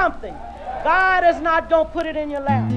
something. God is not going to put it in your lap.